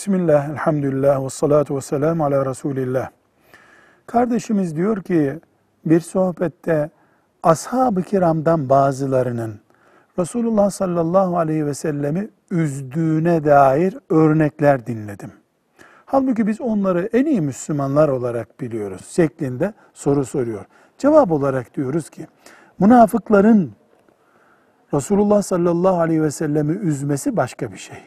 Bismillah, elhamdülillah, ve salatu ve selamu ala Resulillah. Kardeşimiz diyor ki, bir sohbette ashab-ı kiramdan bazılarının Resulullah sallallahu aleyhi ve sellemi üzdüğüne dair örnekler dinledim. Halbuki biz onları en iyi Müslümanlar olarak biliyoruz şeklinde soru soruyor. Cevap olarak diyoruz ki, münafıkların Resulullah sallallahu aleyhi ve sellemi üzmesi başka bir şey.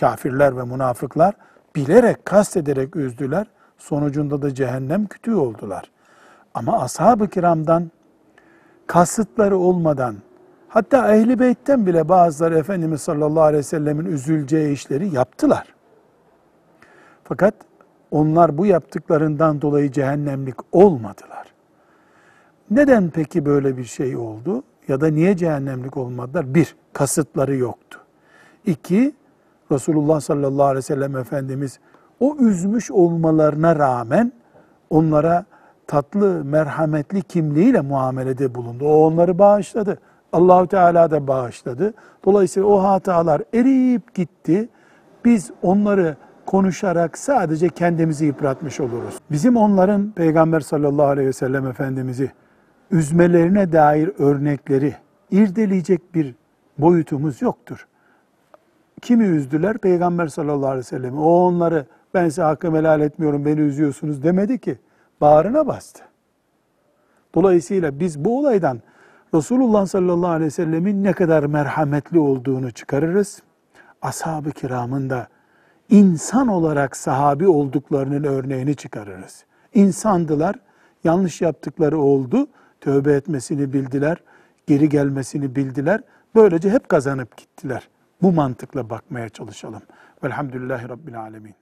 Kafirler ve münafıklar bilerek, kastederek üzdüler. Sonucunda da cehennem kütüğü oldular. Ama ashab-ı kiramdan kasıtları olmadan, hatta ehli beytten bile bazıları Efendimiz sallallahu aleyhi ve sellemin üzüleceği işleri yaptılar. Fakat onlar bu yaptıklarından dolayı cehennemlik olmadılar. Neden peki böyle bir şey oldu? Ya da niye cehennemlik olmadılar? Bir, kasıtları yoktu. İki, Resulullah sallallahu aleyhi ve sellem Efendimiz o üzmüş olmalarına rağmen onlara tatlı, merhametli kimliğiyle muamelede bulundu. O onları bağışladı. Allahu Teala da bağışladı. Dolayısıyla o hatalar eriyip gitti. Biz onları konuşarak sadece kendimizi yıpratmış oluruz. Bizim onların Peygamber sallallahu aleyhi ve sellem Efendimiz'i üzmelerine dair örnekleri irdeleyecek bir boyutumuz yoktur. Kimi üzdüler? Peygamber sallallahu aleyhi ve sellem. O onları ben size hakkımı helal etmiyorum, beni üzüyorsunuz demedi ki. Bağrına bastı. Dolayısıyla biz bu olaydan Resulullah sallallahu aleyhi ve sellemin ne kadar merhametli olduğunu çıkarırız. Ashab-ı kiramın da insan olarak sahabi olduklarının örneğini çıkarırız. İnsandılar, yanlış yaptıkları oldu, tövbe etmesini bildiler, geri gelmesini bildiler. Böylece hep kazanıp gittiler. Bu mantıkla bakmaya çalışalım. Velhamdülillahi Rabbil Alemin.